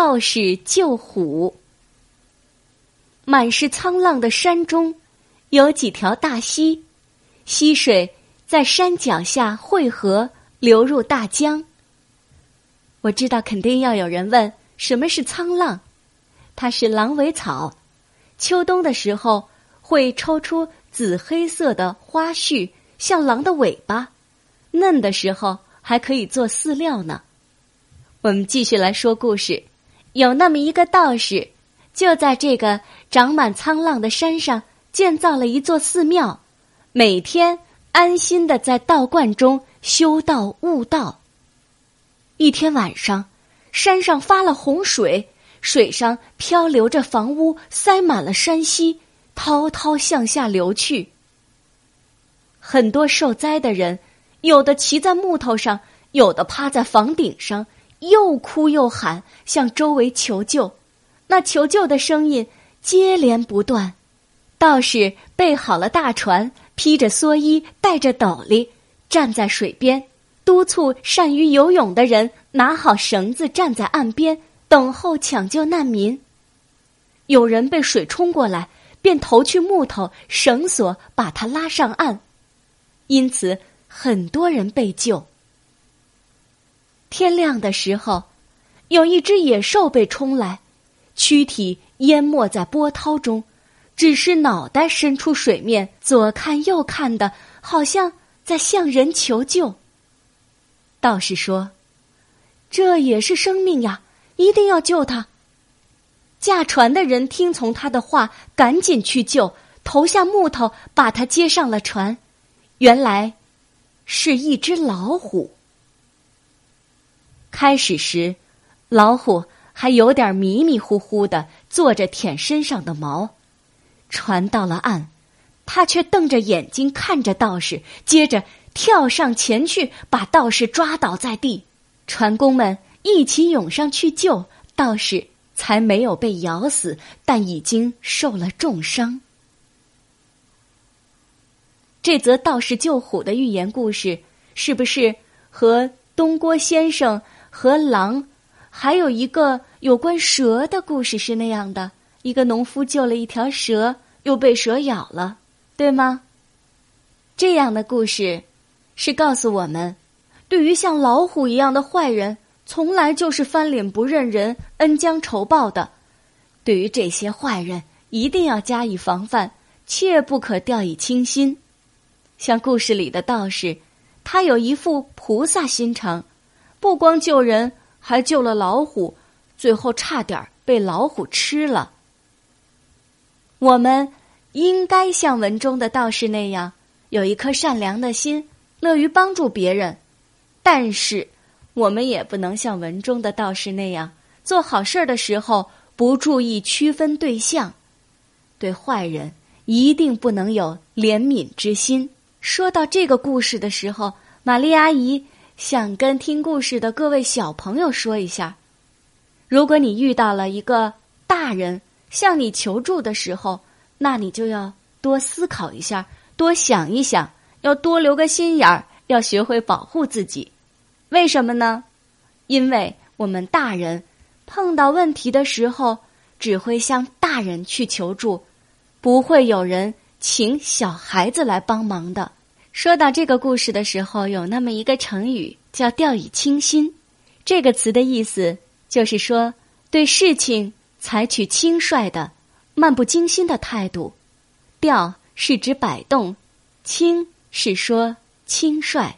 道士救虎。满是沧浪的山中，有几条大溪，溪水在山脚下汇合，流入大江。我知道，肯定要有人问：什么是沧浪？它是狼尾草，秋冬的时候会抽出紫黑色的花絮，像狼的尾巴，嫩的时候还可以做饲料呢。我们继续来说故事。有那么一个道士，就在这个长满沧浪的山上建造了一座寺庙，每天安心的在道观中修道悟道。一天晚上，山上发了洪水，水上漂流着房屋，塞满了山溪，滔滔向下流去。很多受灾的人，有的骑在木头上，有的趴在房顶上。又哭又喊，向周围求救，那求救的声音接连不断。道士备好了大船，披着蓑衣，戴着斗笠，站在水边，督促善于游泳的人拿好绳子，站在岸边等候抢救难民。有人被水冲过来，便投去木头、绳索，把他拉上岸。因此，很多人被救。天亮的时候，有一只野兽被冲来，躯体淹没在波涛中，只是脑袋伸出水面，左看右看的，好像在向人求救。道士说：“这也是生命呀，一定要救他。”驾船的人听从他的话，赶紧去救，投下木头，把他接上了船。原来，是一只老虎。开始时，老虎还有点迷迷糊糊的坐着舔身上的毛。船到了岸，他却瞪着眼睛看着道士，接着跳上前去把道士抓倒在地。船工们一起涌上去救道士，才没有被咬死，但已经受了重伤。这则道士救虎的寓言故事，是不是和东郭先生？和狼，还有一个有关蛇的故事是那样的：一个农夫救了一条蛇，又被蛇咬了，对吗？这样的故事是告诉我们，对于像老虎一样的坏人，从来就是翻脸不认人、恩将仇报的。对于这些坏人，一定要加以防范，切不可掉以轻心。像故事里的道士，他有一副菩萨心肠。不光救人，还救了老虎，最后差点被老虎吃了。我们应该像文中的道士那样，有一颗善良的心，乐于帮助别人；但是，我们也不能像文中的道士那样，做好事儿的时候不注意区分对象，对坏人一定不能有怜悯之心。说到这个故事的时候，玛丽阿姨。想跟听故事的各位小朋友说一下：如果你遇到了一个大人向你求助的时候，那你就要多思考一下，多想一想，要多留个心眼儿，要学会保护自己。为什么呢？因为我们大人碰到问题的时候，只会向大人去求助，不会有人请小孩子来帮忙的。说到这个故事的时候，有那么一个成语叫“掉以轻心”。这个词的意思就是说，对事情采取轻率的、漫不经心的态度。“掉”是指摆动，“轻”是说轻率。